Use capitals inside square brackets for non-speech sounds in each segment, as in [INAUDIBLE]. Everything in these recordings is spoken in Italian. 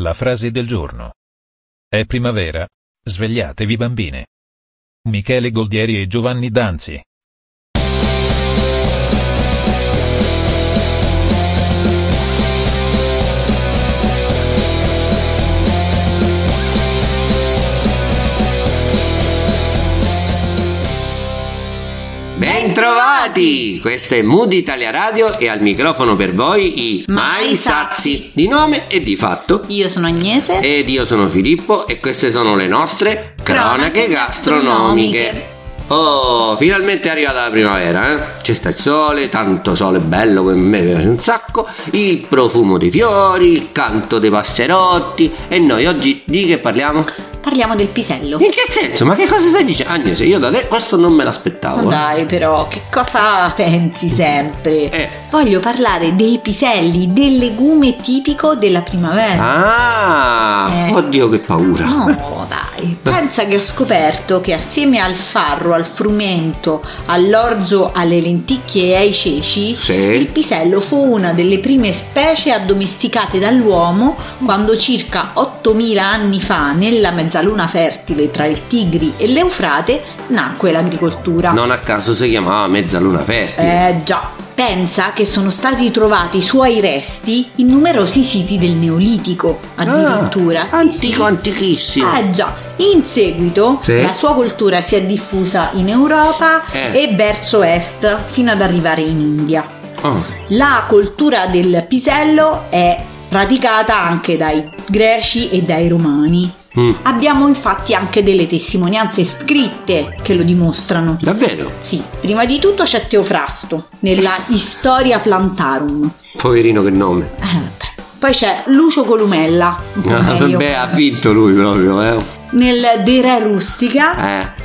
La frase del giorno. È primavera. Svegliatevi bambine. Michele Goldieri e Giovanni Danzi. Bentrovati! Questo è Mood Italia Radio e al microfono per voi i Mai Mai Sazi di nome e di fatto. Io sono Agnese. Ed io sono Filippo e queste sono le nostre cronache gastronomiche. Oh, finalmente è arrivata la primavera, eh? C'è sta il sole, tanto sole bello che a me piace un sacco, il profumo dei fiori, il canto dei passerotti e noi oggi di che parliamo? Parliamo del pisello. In che senso? Ma che cosa stai dicendo? Agnese, io da te questo non me l'aspettavo. Ma eh. dai, però, che cosa pensi sempre? Eh. Voglio parlare dei piselli, del legume tipico della primavera. Ah, Eh. oddio che paura. No, dai, pensa che ho scoperto che assieme al farro, al frumento, all'orzo, alle lenticchie e ai ceci, il Sì. pisello fu una delle prime specie addomesticate dall'uomo quando circa 8000 anni fa, nella mezzaluna fertile tra il Tigri e l'Eufrate, nacque l'agricoltura. Non a caso si chiamava mezzaluna fertile. Eh già, pensa che sono stati trovati i suoi resti in numerosi siti del Neolitico, addirittura. Ah, Sì, antico, sì. antichissimo. Eh già, in seguito Sì. la sua cultura si è diffusa in Europa Eh. e verso est fino ad arrivare in India. Oh, La cultura del pisello è praticata anche dai greci e dai romani. Mm, Abbiamo infatti anche delle testimonianze scritte che lo dimostrano. Davvero? Sì, prima di tutto c'è Teofrasto nella Historia Plantarum. Poverino che nome. Eh, vabbè. Poi c'è Lucio Columella, po' Ah, vabbè, ha vinto lui proprio, eh. nel De Re Rustica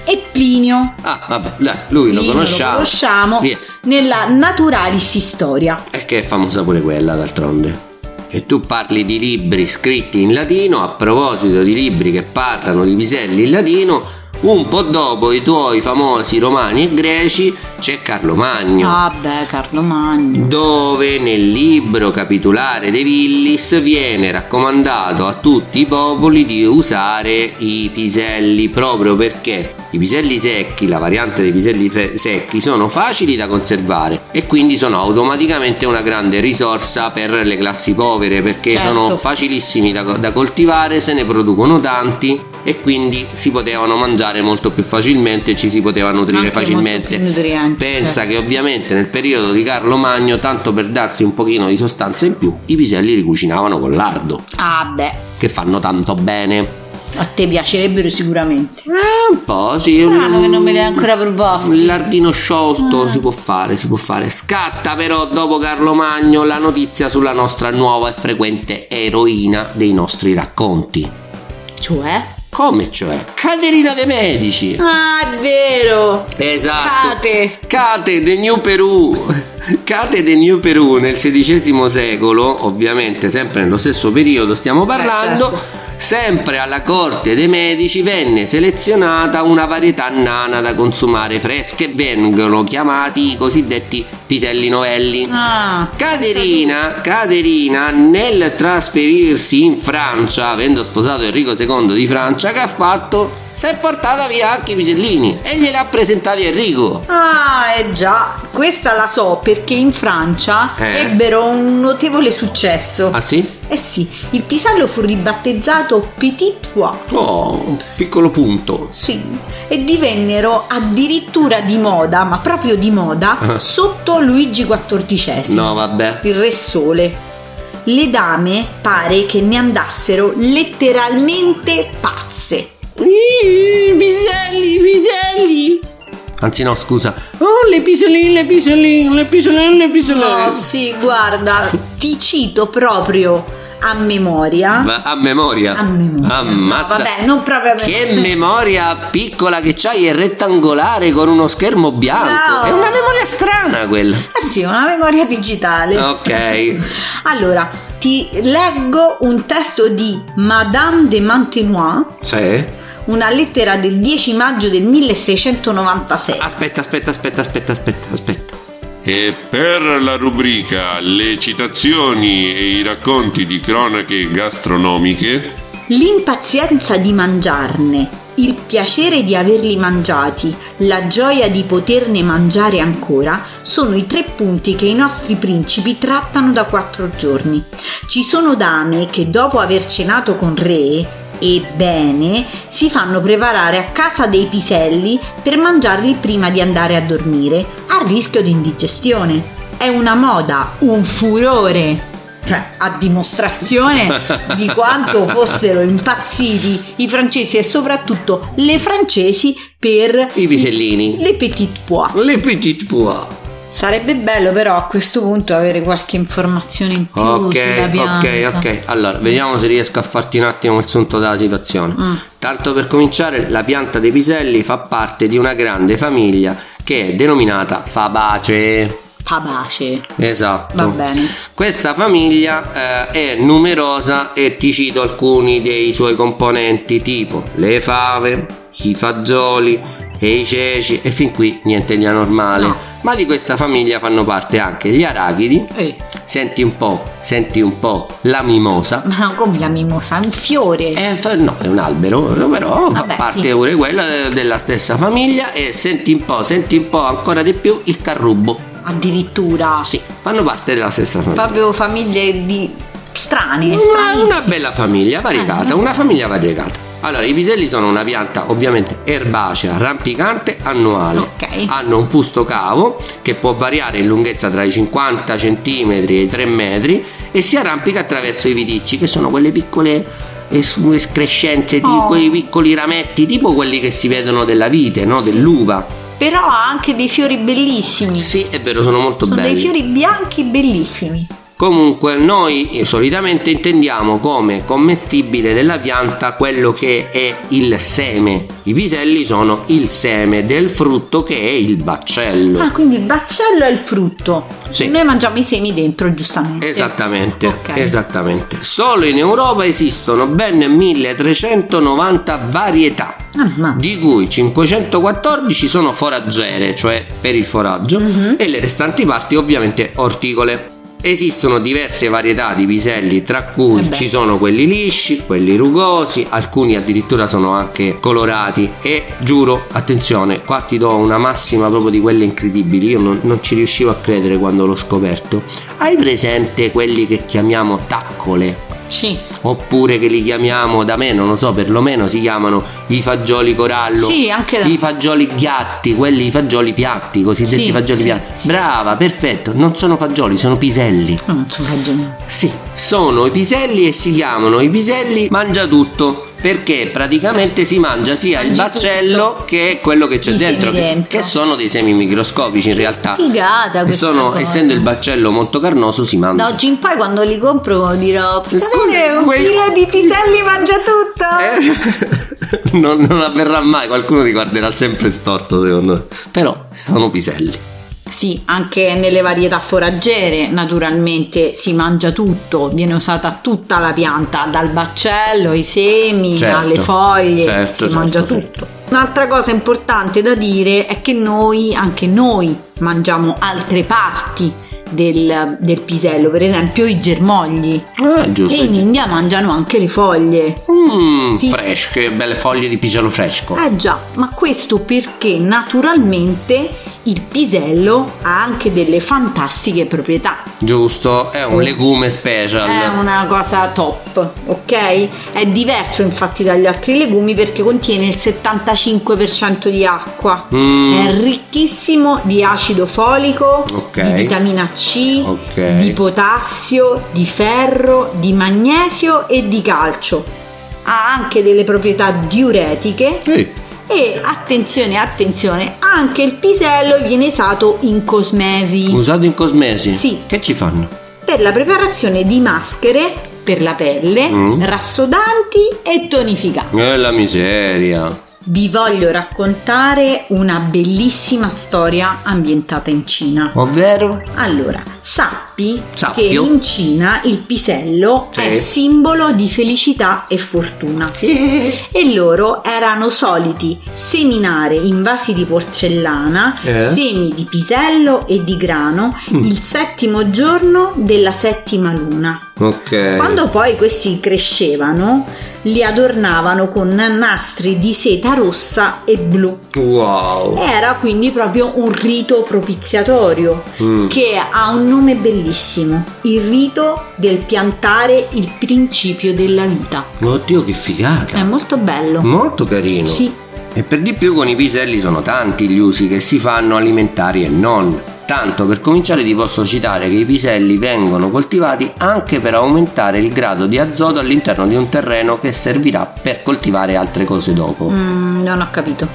Eh. e Plinio. Ah, vabbè, dai, lui lo Plinio conosciamo. Lo conosciamo Via. nella Naturalis Historia. E che è famosa pure quella, d'altronde. E tu parli di libri scritti in latino, a proposito di libri che parlano di piselli in latino, un po' dopo i tuoi famosi romani e greci c'è Carlo Magno. Ah beh, Carlo Magno. dove nel libro capitolare dei Villis viene raccomandato a tutti i popoli di usare i piselli proprio perché i piselli secchi, la variante dei piselli fe- secchi, sono facili da conservare e quindi sono automaticamente una grande risorsa per le classi povere perché Certo. sono facilissimi da, da coltivare, se ne producono tanti e quindi si potevano mangiare molto più facilmente, ci si poteva nutrire Anche facilmente. Pensa certo. che ovviamente nel periodo di Carlo Magno, tanto per darsi un pochino di sostanza in più, i piselli li cucinavano con lardo, Ah beh, che fanno tanto bene. a te piacerebbero sicuramente. Eh, un po', sì. Strano che non me li hai ancora proposti. Il lardino sciolto Ah. si può fare, si può fare. Scatta però dopo Carlo Magno la notizia sulla nostra nuova e frequente eroina dei nostri racconti. Cioè? Come cioè? Caterina De Medici. Ah, è vero. Esatto. Cate. Cate de New Perù. Cate de New Perù nel XVI secolo, ovviamente sempre nello stesso periodo stiamo parlando, certo. sempre alla corte dei medici venne selezionata una varietà nana da consumare fresche e vengono chiamati i cosiddetti piselli novelli. Ah. Caterina, Caterina, nel trasferirsi in Francia, avendo sposato Enrico II di Francia, che ha fatto? Si è portata via anche i pisellini e glieli ha presentati Enrico. Ah, eh già, questa la so perché in Francia Eh? ebbero un notevole successo. Ah sì? Eh sì, il pisello fu ribattezzato Petit Pois. Oh, piccolo punto. Sì, e divennero addirittura di moda, ma proprio di moda, Ah. sotto Luigi XIV, No, vabbè. il Re Sole. Le dame pare che ne andassero letteralmente pazze. Ih, piselli, piselli. Anzi no, scusa. Oh, le piselline, le piselline, le piselline, le piselline. No, sì, guarda, [LAUGHS] ti cito proprio a memoria. Va- A memoria. A memoria. Ammazza. No, vabbè, non proprio a Che memoria. memoria piccola che c'hai è rettangolare con uno schermo bianco. No. È una memoria strana quella. Eh sì, una memoria digitale. Ok. [LAUGHS] Allora, ti leggo un testo di Madame de Mantenois, Sì. Una lettera del 10 maggio del 1696. Aspetta, aspetta, aspetta, aspetta, aspetta, aspetta. E per la rubrica Le citazioni e i racconti di cronache gastronomiche, L'impazienza di mangiarne, il piacere di averli mangiati, la gioia di poterne mangiare ancora sono i tre punti che i nostri principi trattano da quattro giorni. Ci sono dame che dopo aver cenato con re Ebbene, si fanno preparare a casa dei piselli per mangiarli prima di andare a dormire, a rischio di indigestione. È una moda, un furore cioè a dimostrazione [LAUGHS] di quanto fossero impazziti i francesi e soprattutto le francesi per I pisellini. le petite pois. Le petite pois. Sarebbe bello però a questo punto avere qualche informazione in più Ok, ok, ok. Allora, vediamo se riesco a farti un attimo il sunto della situazione. Mm. Tanto per cominciare, la pianta dei piselli fa parte di una grande famiglia che è denominata Fabaceae. Fabace. Esatto. Va bene. Questa famiglia eh, è numerosa e ti cito alcuni dei suoi componenti tipo le fave, i fagioli e i ceci e fin qui niente di anormale. No. Ma di questa famiglia fanno parte anche gli arachidi, Eh, senti un po', senti un po' la mimosa. ma come la mimosa? È un fiore. Eh, fa- no, è un albero, però fa Vabbè, parte sì. pure quella eh, della stessa famiglia e senti un po', senti un po' ancora di più il carrubo. Addirittura. Sì, fanno parte della stessa famiglia. Proprio famiglie di strane. Una, una bella famiglia variegata, Eh. una famiglia variegata. Allora, i piselli sono una pianta ovviamente erbacea, rampicante, annuale. Ok. Hanno un fusto cavo che può variare in lunghezza tra i 50 cm e i 3 metri e si arrampica attraverso i viticci, che sono quelle piccole es- escrescenze di Oh. quei piccoli rametti, tipo quelli che si vedono della vite, no? dell'uva. Però ha anche dei fiori bellissimi. Sì, è vero, sono molto Sono belli. dei fiori bianchi bellissimi. Comunque noi solitamente intendiamo come commestibile della pianta quello che è il seme. I piselli sono il seme del frutto che è il baccello. Ah, quindi il baccello è il frutto. Sì. Noi mangiamo i semi dentro, giustamente. Esattamente, Ok. esattamente. Solo in Europa esistono ben 1390 varietà, Ah, di cui 514 sono foraggere, cioè per il foraggio, Mhm. e le restanti parti ovviamente orticole. Esistono diverse varietà di piselli, tra cui Eh ci sono quelli lisci, quelli rugosi, alcuni addirittura sono anche colorati e giuro, attenzione, qua ti do una massima proprio di quelle incredibili, io non, non ci riuscivo a credere quando l'ho scoperto. Hai presente quelli che chiamiamo taccole? Sì. Oppure che li chiamiamo, da me non lo so, perlomeno si chiamano i fagioli corallo. Sì, anche da- I fagioli ghiatti, quelli i fagioli piatti, cosiddetti Sì, fagioli sì, piatti. Brava, perfetto. Non sono fagioli, sono piselli. Non so ragione. Sì, sono i piselli e si chiamano i piselli mangia tutto. Perché praticamente si mangia sia il Mangi baccello tutto. che quello che c'è dentro, che- dentro. che sono dei semi microscopici in realtà. Figata questa sono, cosa. essendo il baccello molto carnoso, si mangia. Da oggi in poi quando li compro dirò Posso avere un quei- chilo di piselli mangia tutto? Eh, [LAUGHS] non, non avverrà mai, qualcuno ti guarderà sempre storto secondo me. Però sono piselli. Sì, anche nelle varietà foraggere naturalmente si mangia tutto, viene usata tutta la pianta, dal baccello, ai semi, Certo, alle foglie, certo, si certo, mangia tutto. Un'altra cosa importante da dire è che noi, anche noi, mangiamo altre parti del, del pisello, per esempio i germogli. Ah, giusto. E in India mangiano anche le foglie. Mm, Sì. fresche, belle foglie di pisello fresco. Eh già, ma questo perché naturalmente il pisello ha anche delle fantastiche proprietà. Giusto, è un legume special. È una cosa top, ok? È diverso infatti dagli altri legumi perché contiene il 75% di acqua. Mm. È ricchissimo di acido folico, Ok. di vitamina C, Ok. di potassio, di ferro, di magnesio e di calcio. Ha anche delle proprietà diuretiche Sì. E attenzione, attenzione, anche il pisello viene usato in cosmesi. Usato in cosmesi? Sì. Che ci fanno? per la preparazione di maschere per la pelle, Mm. rassodanti e tonificanti. Eh, la miseria. Vi voglio raccontare una bellissima storia ambientata in Cina. Ovvero? Allora, sa sappi Sappio. che in Cina il pisello Sì. è simbolo di felicità e fortuna. Eh, E loro erano soliti seminare in vasi di porcellana Eh? semi di pisello e di grano Mm. il settimo giorno della settima luna. Ok. Quando poi questi crescevano, li adornavano con nastri di seta rossa e blu. Wow. Era quindi proprio un rito propiziatorio Mm. che ha un nome bellissimo, il rito del piantare il principio della vita. Oddio che figata. È molto bello. Molto carino. Sì, E per di più con i piselli sono tanti gli usi che si fanno alimentari e non. Tanto per cominciare ti posso citare che i piselli vengono coltivati anche per aumentare il grado di azoto all'interno di un terreno che servirà per coltivare altre cose dopo. Mm, non ho capito.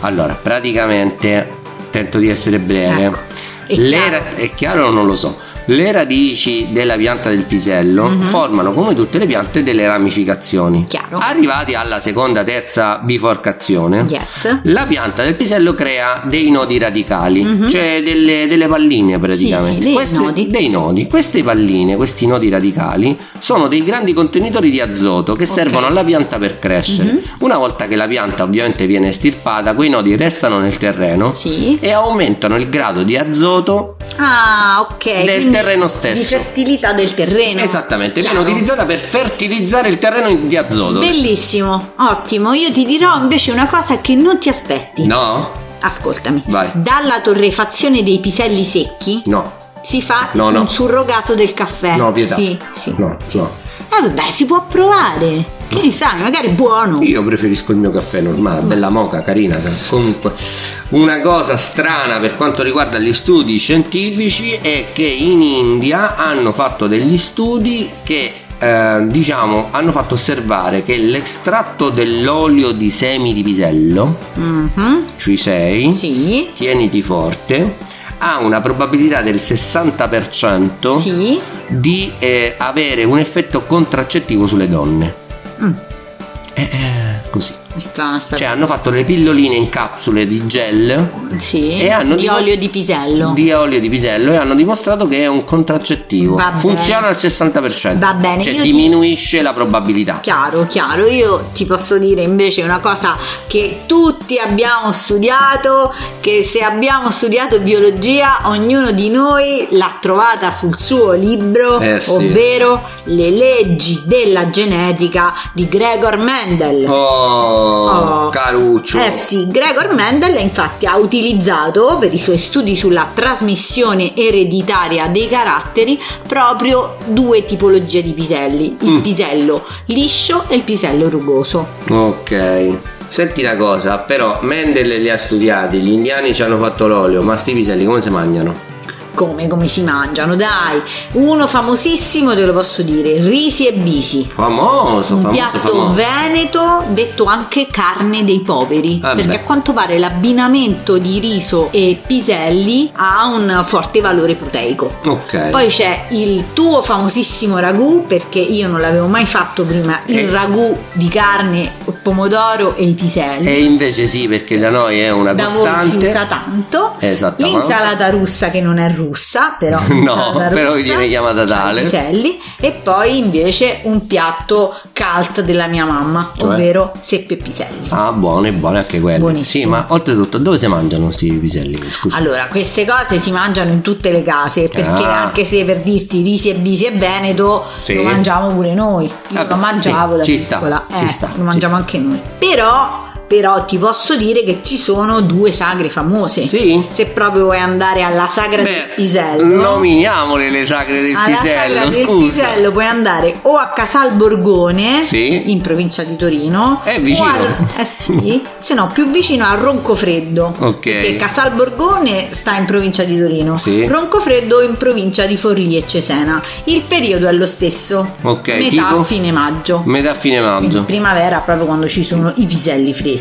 Allora, praticamente tento di essere breve. Ecco, è chiaro. ra- è chiaro o non lo so? Le radici della pianta del pisello Mhm. formano come tutte le piante delle ramificazioni. Chiaro. Arrivati alla seconda, terza biforcazione, Yes. la pianta del pisello crea dei nodi radicali, Mhm. cioè delle, delle palline praticamente. Sì, sì, dei Queste- nodi. dei nodi. Queste palline, questi nodi radicali, sono dei grandi contenitori di azoto che Ok. servono alla pianta per crescere. Mhm. Una volta che la pianta ovviamente viene estirpata, quei nodi restano nel terreno Sì. e aumentano il grado di azoto Ah, ok. Del quindi terreno Di stesso. fertilità del terreno. Esattamente, viene utilizzata per fertilizzare il terreno di azoto. Bellissimo, ottimo. Io ti dirò invece una cosa che non ti aspetti. No? Ascoltami. Vai. Dalla torrefazione dei piselli secchi No. si fa No, no. un surrogato del caffè. No, pietà. Sì, sì. No, sì. no. Eh, vabbè, si può provare. Che ne sai, magari è buono. Io preferisco il mio caffè normale, bella moca, carina. Comunque, una cosa strana per quanto riguarda gli studi scientifici è che in India hanno fatto degli studi che eh, diciamo hanno fatto osservare che l'estratto dell'olio di semi di pisello, Mhm, cioè 6, Sì. tieniti forte, ha una probabilità del 60% Sì. di eh, avere un effetto contraccettivo sulle donne. Mm, Eh, eh, così. È strana sta Cioè hanno fatto le pilloline in capsule di gel Sì. e hanno di dimos- olio di pisello. di olio di pisello e hanno dimostrato che è un contraccettivo. Va bene. Funziona al 60%. Va bene, Cioè io ti- diminuisce la probabilità. Chiaro, chiaro. Io ti posso dire invece una cosa che tutti abbiamo studiato, che se abbiamo studiato biologia, ognuno di noi l'ha trovata sul suo libro, Eh, sì. ovvero Le leggi della genetica di Gregor Mendel. Oh, Oh. caruccio. Eh sì, Gregor Mendel infatti ha utilizzato per i suoi studi sulla trasmissione ereditaria dei caratteri proprio due tipologie di piselli, il Mm. pisello liscio e il pisello rugoso. Ok. Senti una cosa, però Mendel li ha studiati, gli indiani ci hanno fatto l'olio, ma sti piselli come si mangiano? Come, come si mangiano? Dai, uno famosissimo te lo posso dire, risi e bisi. Famoso, Un famoso, piatto famoso. veneto detto anche carne dei poveri Vabbè. perché a quanto pare l'abbinamento di riso e piselli ha un forte valore proteico Ok. Poi c'è il tuo famosissimo ragù, perché io non l'avevo mai fatto prima, il Eh. ragù di carne, pomodoro e i piselli. E invece sì, perché da noi è una da voi si costante. usa tanto. Esattamente. L'insalata russa che non è russa, però [LAUGHS] No, l'insalata però russa, viene chiamata tale. piselli e poi invece un piatto cult della mia mamma, Cioè? ovvero seppe e piselli. Ah, buone, buone anche quelle. Buonissimo. Sì, ma oltretutto, dove si mangiano questi piselli? Scusa. Allora, queste cose si mangiano in tutte le case, perché Ah. anche se per dirti risi e bisi e veneto Sì. lo mangiamo pure noi. Io Vabbè, lo mangiavo sì, da ci sta, piccola, ci eh, sta, lo ci mangiamo sta. anche noi. Però, però ti posso dire che ci sono due sagre famose. Sì? Se proprio vuoi andare alla sagra del Beh, pisello. nominiamole le sagre del alla pisello, sagra del scusa. pisello puoi andare o a Casal Borgone Sì. in provincia di Torino È vicino. a- eh sì [LAUGHS] se no più vicino a Roncofreddo Ok. perché Casal Borgone sta in provincia di Torino Sì. Roncofreddo in provincia di Forlì e Cesena il periodo è lo stesso Ok, metà tipo? fine maggio Metà fine in maggio. primavera proprio quando ci sono i piselli freschi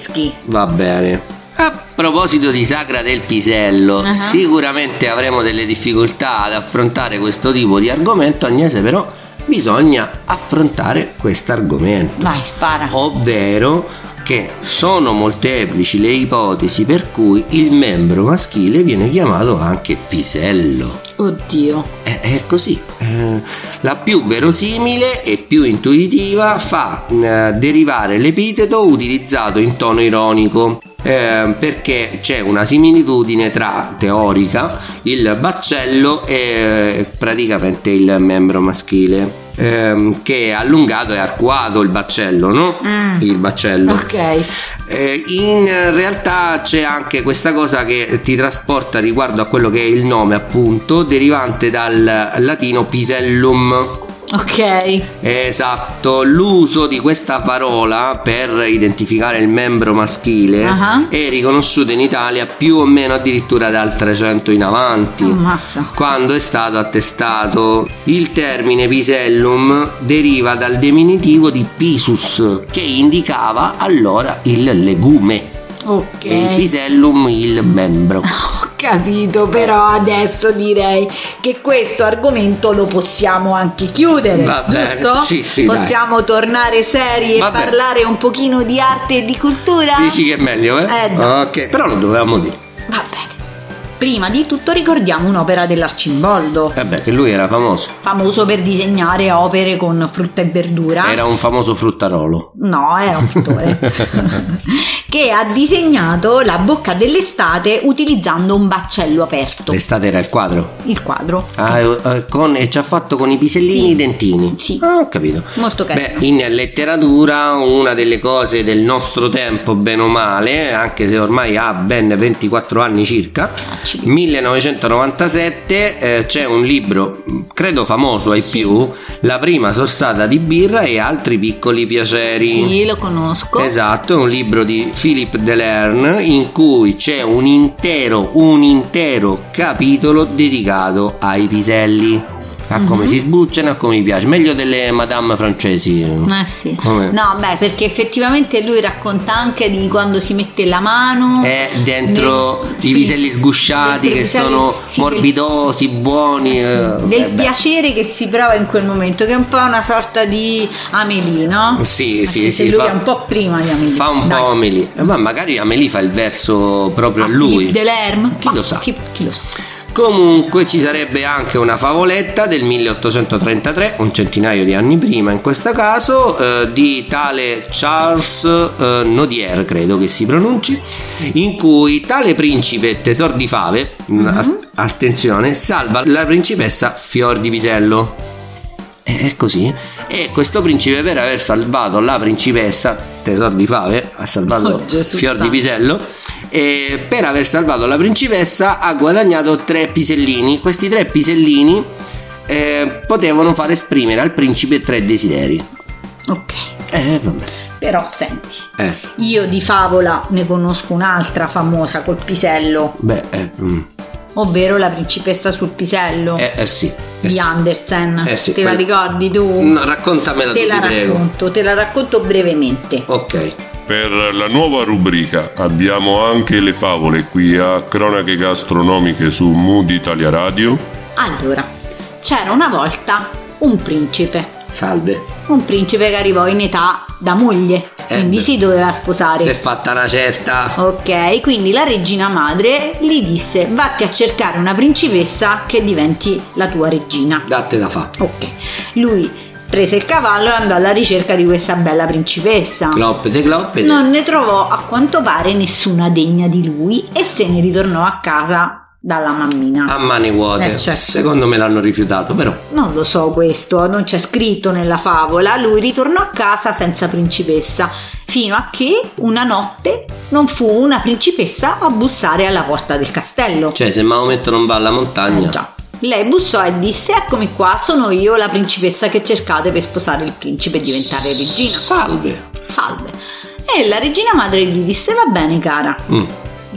Va bene. A proposito di sagra del pisello, Ah. sicuramente avremo delle difficoltà ad affrontare questo tipo di argomento, Agnese, però bisogna affrontare questo argomento. vai spara ovvero che sono molteplici le ipotesi per cui il membro maschile viene chiamato anche pisello. Oddio. È, è così. Eh, la più verosimile e più intuitiva fa eh, derivare l'epiteto utilizzato in tono ironico. eh, perché c'è una similitudine tra teorica il baccello e praticamente il membro maschile ehm, che è allungato e arcuato il baccello no? Mm. il baccello Ok. eh, in realtà c'è anche questa cosa che ti trasporta riguardo a quello che è il nome appunto derivante dal latino pisellum Ok. esatto l'uso di questa parola per identificare il membro maschile Ah. è riconosciuto in Italia più o meno addirittura dal 300 in avanti Ammazza. quando è stato attestato. Il termine pisellum deriva dal diminutivo di pisus, che indicava allora il legume. Ok. E il pisellum il membro. [LAUGHS] Ho capito, però adesso direi che questo argomento lo possiamo anche chiudere, Va bene, giusto? sì, sì, dai. Possiamo tornare seri e parlare un pochino di arte e di cultura? Dici che è meglio, eh? Eh, già. Ok, però lo dovevamo dire. Va bene. Prima di tutto ricordiamo un'opera dell'Arcimboldo, Vabbè, che lui era famoso. famoso per disegnare opere con frutta e verdura. Era un famoso fruttarolo. No, era un pittore [LAUGHS] che ha disegnato la bocca dell'estate utilizzando un baccello aperto. L'estate era il quadro. Il quadro. Ah, eh, eh, con- e ci ha fatto con i pisellini Sì. i dentini. Sì. Ah, ho capito. Molto carino. Beh, in letteratura una delle cose del nostro tempo, bene o male, anche se ormai ha ben 24 anni circa. 1997 eh, c'è un libro, credo famoso ai Sì. più, La prima sorsata di birra e altri piccoli piaceri. Sì, lo conosco. Esatto, è un libro di Philip Delerne in cui c'è un intero, un intero capitolo dedicato ai piselli, a come Mhm. si sbucciano, a come mi piace, meglio delle madame francesi. Eh sì. Come? No, beh, perché effettivamente lui racconta anche di quando si mette la mano. È dentro nel- i sì, piselli sgusciati che piselli- sono sì, morbidosi, buoni. eh, Del eh, beh. piacere che si prova in quel momento, che è un po' una sorta di Amelie, no? Sì, Anche sì, sì, lui fa- è un po' prima di Amelie. Fa un Dai. po' Amelie. Eh, Ma magari Amelie fa il verso proprio a Ah, lui. Delerme? Chi Ma lo sa? Chi, chi lo sa? Comunque ci sarebbe anche una favoletta del 1833, un centinaio di anni prima in questo caso, eh, di tale Charles eh, Nodier, credo che si pronunci, in cui tale principe tesor di fave, Mhm. as- attenzione, salva la principessa Fior di Pisello. È così. E questo principe per aver salvato la principessa Tesor di Fave, ha salvato [LAUGHS] Oh, Gesù Fior di. Pisello, e per aver salvato la principessa ha guadagnato tre pisellini. Questi tre pisellini eh, potevano far esprimere al principe tre desideri. Ok. Eh, vabbè. Però senti, Eh, io di favola ne conosco un'altra famosa col pisello, beh, eh, mm. Ovvero la principessa sul pisello eh, eh sì. eh di sì. Andersen. Eh sì, Te la quella- ricordi tu? No, raccontamela te tu, la prego. racconto, te la racconto brevemente. Ok. Per la nuova rubrica abbiamo anche le favole qui a Cronache Gastronomiche su Mood Italia Radio. Allora, c'era una volta un principe. Salve. Un principe che arrivò in età da moglie, Eh, quindi beh. si doveva sposare. Si è fatta una certa. Ok, quindi la regina madre gli disse vatti a cercare una principessa che diventi la tua regina. Datte da fa. Ok, lui prese il cavallo e andò alla ricerca di questa bella principessa. Cloppete, cloppete. Non ne trovò a quanto pare nessuna degna di lui e se ne ritornò a casa dalla mammina. A mani vuote. Eh, certo. Secondo me l'hanno rifiutato, però. Non lo so questo, non c'è scritto nella favola. Lui ritornò a casa senza principessa, fino a che una notte non fu una principessa a bussare alla porta del castello. Cioè, se Maometto non va alla montagna. Eh, già. Lei bussò e disse: Eccomi qua, sono io la principessa che cercate per sposare il principe e diventare regina. Salve. Salve. E la regina madre gli disse: Va bene, cara. Mm,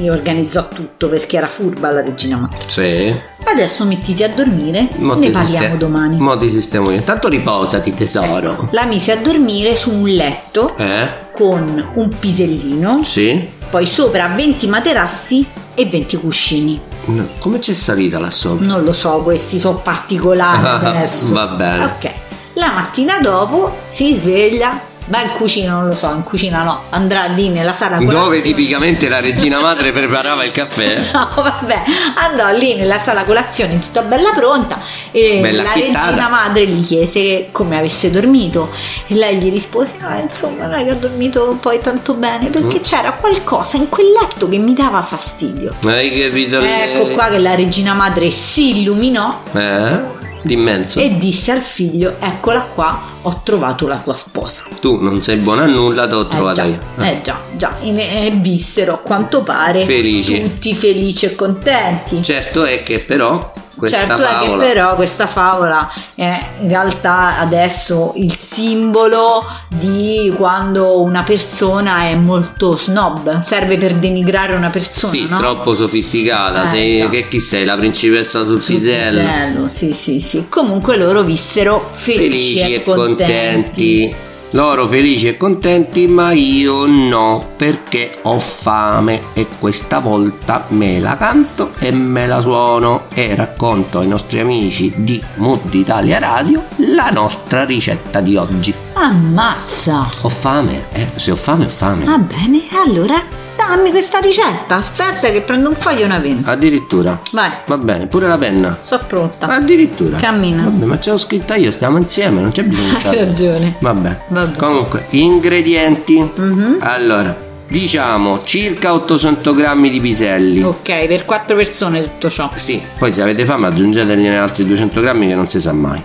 Gli organizzò tutto perché era furba la regina madre. sì. Adesso mettiti a dormire, Mo ne parliamo sistemo- domani. Mo ti sistemo io. Intanto riposati, tesoro. La mise a dormire su un letto Eh? con un pisellino, Sì? poi sopra 20 materassi e 20 cuscini. No, Come c'è salita là sopra? Non lo so, questi sono particolari [LAUGHS] adesso. Va bene. Ok. La mattina dopo si sveglia, va in cucina, non lo so, in cucina no, andrà lì nella sala Dove colazione. tipicamente la regina [LAUGHS] madre preparava il caffè? No, vabbè, andò lì nella sala colazione tutta bella pronta e Bella la chittata. regina madre gli chiese come avesse dormito e lei gli rispose, ah, insomma non è che ho dormito poi tanto bene perché Mm. c'era qualcosa in quel letto che mi dava fastidio. Hai capito? Ecco lei? qua che la regina madre si illuminò Eh? D'immenso. e disse al figlio, eccola qua, ho trovato la tua sposa. Tu non sei buona a nulla, t'ho Eh trovata già, io. eh già, già, e vissero a quanto pare Felici. tutti felici e contenti. Certo è che però questa certo è che favola però questa favola è in realtà adesso il simbolo di quando una persona è molto snob, serve per denigrare una persona, Sì, no? troppo sofisticata. Eh, sei, che chi sei? La principessa sul, Sul pisello. pisello, Sì, sì, sì. Comunque loro vissero felici, Felici e contenti. Loro felici e contenti, ma io no, perché ho fame e questa volta me la canto e me la suono e racconto ai nostri amici di Mood Italia Radio la nostra ricetta di oggi. Ammazza! Ho fame, eh, se ho fame ho fame. Va bene, allora dammi questa ricetta. Aspetta che prendo un foglio e una penna. Addirittura. Vai, Va bene, pure la penna. sono pronta. Addirittura. Cammina. Vabbè, ma ce l'ho scritta io, stiamo insieme, non c'è bisogno di [LAUGHS] Hai ragione. Vabbè. Vabbè. Comunque, ingredienti. Mhm. Allora, diciamo circa 800 grammi di piselli. Ok, per quattro persone tutto ciò. Sì, poi se avete fame aggiungetegli altri 200 grammi che non si sa mai.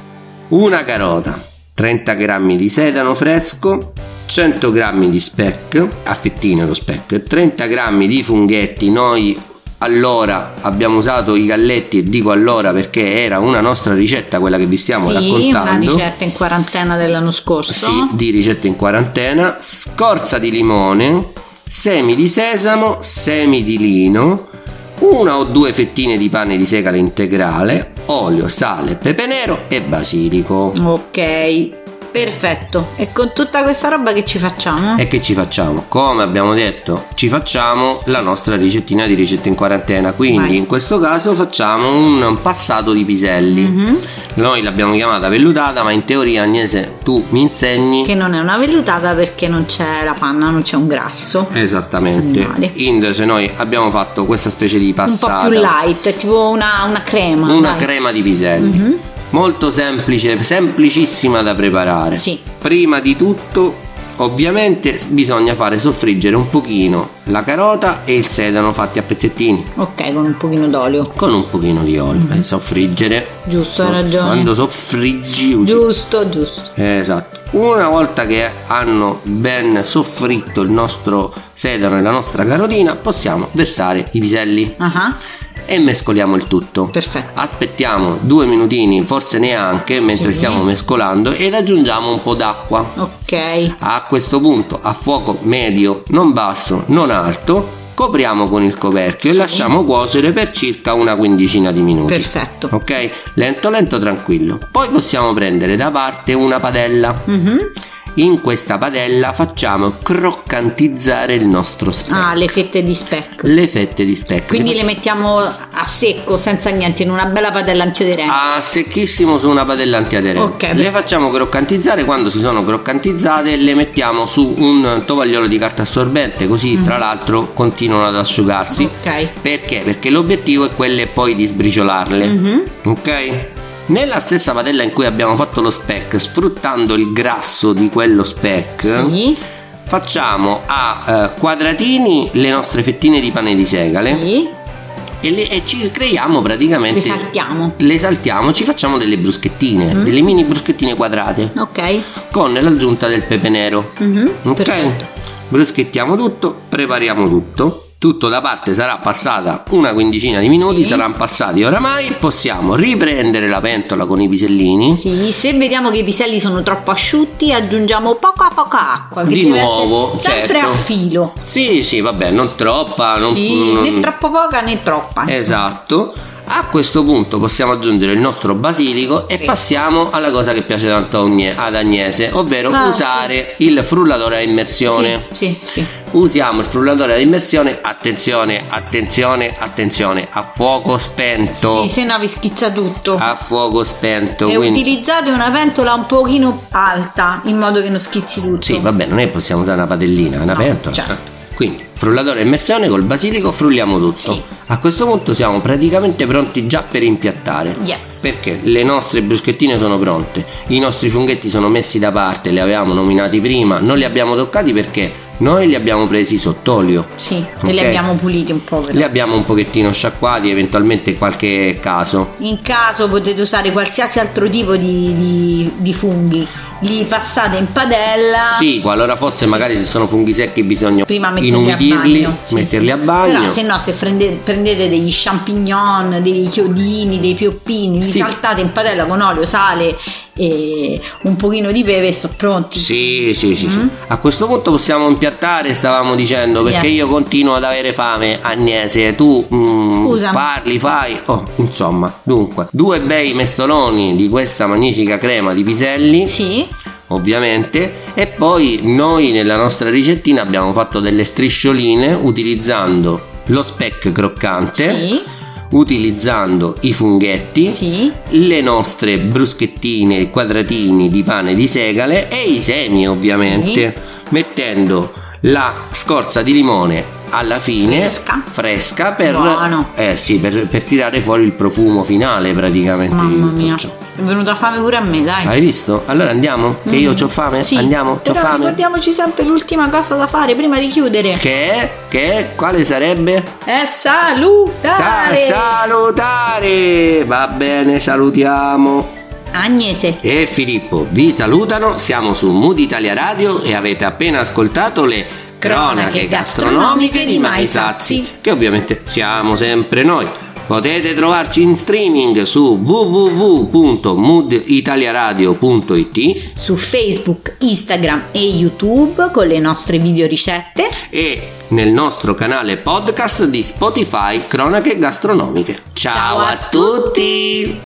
Una carota, 30 grammi di sedano fresco, 100 grammi di speck, a fettine lo speck, 30 grammi di funghetti. Noi allora abbiamo usato i galletti e dico allora perché era una nostra ricetta quella che vi stiamo sì, una raccontando. ricetta in quarantena dell'anno scorso. Sì, di ricette in quarantena, scorza di limone, semi di sesamo, semi di lino, una o due fettine di pane di segale integrale, olio, sale, pepe nero e basilico. Ok, perfetto. E con tutta questa roba che ci facciamo? E che ci facciamo? Come abbiamo detto, ci facciamo la nostra ricettina di ricette in quarantena. Quindi Vai. in questo caso facciamo un passato di piselli. Mhm. Noi l'abbiamo chiamata vellutata, ma in teoria Agnese tu mi insegni Che non è una vellutata perché non c'è la panna, non c'è un grasso. Esattamente. Animale. Invece noi abbiamo fatto questa specie di Un passata. po' più light, è tipo una, una crema. Una dai. crema di piselli. Mhm. Molto semplice, semplicissima da preparare. Sì. Prima di tutto, ovviamente bisogna fare soffriggere un pochino la carota e il sedano fatti a pezzettini Ok, con un pochino d'olio. con un pochino di olio. Eh, Soffriggere. Giusto, hai So- ragione. Quando soffriggi usi Giusto, giusto. Esatto. Una volta che hanno ben soffritto il nostro sedano e la nostra carotina, possiamo versare i piselli Ah, e mescoliamo il tutto. perfetto. Aspettiamo due minutini, forse neanche, mentre Sì. stiamo mescolando ed aggiungiamo un po' d'acqua. Ok. A questo punto, a fuoco medio, non basso, non alto, copriamo con il coperchio e Sì. lasciamo cuocere per circa una quindicina di minuti. Perfetto. Ok? Lento lento tranquillo. Poi possiamo prendere da parte una padella. Mhm. In questa padella facciamo croccantizzare il nostro speck. Ah, le fette di speck. Le fette di speck. Quindi Le le mettiamo a secco, senza niente, in una bella padella antioderente. fa- a secchissimo su una padella antiaderente. Ok. Le facciamo croccantizzare, quando si sono croccantizzate le mettiamo su un tovagliolo di carta assorbente, così Mhm. tra l'altro continuano ad asciugarsi. Ok. Perché? Perché l'obiettivo è quello poi di sbriciolarle. Mhm. Ok? Nella stessa padella in cui abbiamo fatto lo speck, sfruttando il grasso di quello speck, Sì. facciamo a eh, quadratini le nostre fettine di pane di segale Sì. e, le- e ci creiamo praticamente Le saltiamo. le saltiamo, ci facciamo delle bruschettine, Mm. delle mini bruschettine quadrate Ok. con l'aggiunta del pepe nero. Mhm. Ok? Perfetto. Bruschettiamo tutto, prepariamo tutto. Tutto da parte sarà passata una quindicina di minuti, Sì. saranno passati oramai. Possiamo riprendere la pentola con i pisellini. Sì, se vediamo che i piselli sono troppo asciutti, aggiungiamo poca poca acqua. Che Di nuovo, sempre certo. a filo. Sì, sì, vabbè, non troppa, non, Sì, non- né troppo poca né troppa. insomma. Esatto. A questo punto possiamo aggiungere il nostro basilico e Sì. passiamo alla cosa che piace tanto ad Agnese, ovvero Ah, usare il frullatore a immersione. Sì, sì, sì. Usiamo il frullatore ad immersione, attenzione, attenzione, attenzione, a fuoco spento. Sì, se no vi schizza tutto. A fuoco spento. e quindi... utilizzate una pentola un pochino alta in modo che non schizzi tutto. Sì, vabbè, non è che possiamo usare una padellina, è una No, pentola. certo. Quindi, frullatore a immersione col basilico, frulliamo tutto. Sì. A questo punto siamo praticamente pronti già per impiattare. Yes. Perché le nostre bruschettine sono pronte, i nostri funghetti sono messi da parte, li avevamo nominati prima, non li abbiamo toccati perché noi li abbiamo presi sott'olio. Sì, Ok. e li abbiamo puliti un po'. però. Li abbiamo un pochettino sciacquati, eventualmente qualche caso. In caso potete usare qualsiasi altro tipo di, di- di funghi, li passate in padella. Sì, qualora fosse magari se sono funghi secchi bisogna Prima metterli inumidirli, a bagno. Sì, metterli sì. a bagno. Però se no, se prende- prendete degli champignon, dei chiodini, dei pioppini, li Sì. saltate in padella con olio, sale e un pochino di pepe e sono pronti. Sì, sì, sì, sì. Mm. A questo punto possiamo impiattare, stavamo dicendo, perché Yes. io continuo ad avere fame, Agnese, tu mm, parli, fai... Oh, insomma, dunque, due bei mestoloni di questa magnifica crema di piselli, Sì, ovviamente, e poi noi nella nostra ricettina abbiamo fatto delle striscioline utilizzando lo speck croccante, sì, utilizzando i funghetti, sì. le nostre bruschettine, quadratini di pane di segale e i semi ovviamente, mettendo la scorza di limone alla fine Fresca. fresca per, eh sì, per, per tirare fuori il profumo finale praticamente Mamma mia. ciò. È venuta fame pure a me, dai. Hai visto? Allora andiamo? Che io Mm. ho fame? Sì. Andiamo? Però fame? ricordiamoci sempre l'ultima cosa da fare prima di chiudere. Che è? Che è? Quale sarebbe? È salutare! Sa- salutare! Va bene, salutiamo. Agnese. e Filippo vi salutano, siamo su Mood Italia Radio e avete appena ascoltato le cronache gastronomiche di Mai Sazi, che ovviamente siamo sempre noi. Potete trovarci in streaming su www.mooditaliaradio.it su Facebook, Instagram e YouTube con le nostre video ricette. e nel nostro canale podcast di Spotify Cronache Gastronomiche. Ciao Ciao a tutti!